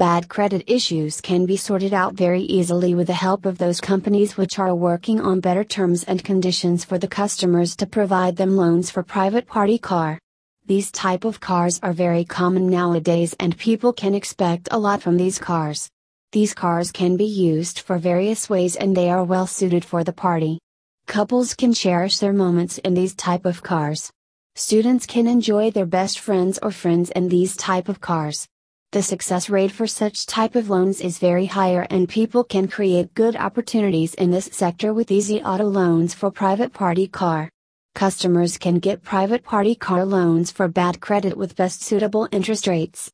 Bad credit issues can be sorted out very easily with the help of those companies which are working on better terms and conditions for the customers to provide them loans for private party car. These type of cars are very common nowadays and people can expect a lot from these cars. These cars can be used for various ways and they are well suited for the party. Couples can cherish their moments in these type of cars. Students can enjoy their best friends or friends in these type of cars. The success rate for such type of loans is very higher and people can create good opportunities in this sector with easy auto loans for private party car. Customers can get private party car loans for bad credit with best suitable interest rates.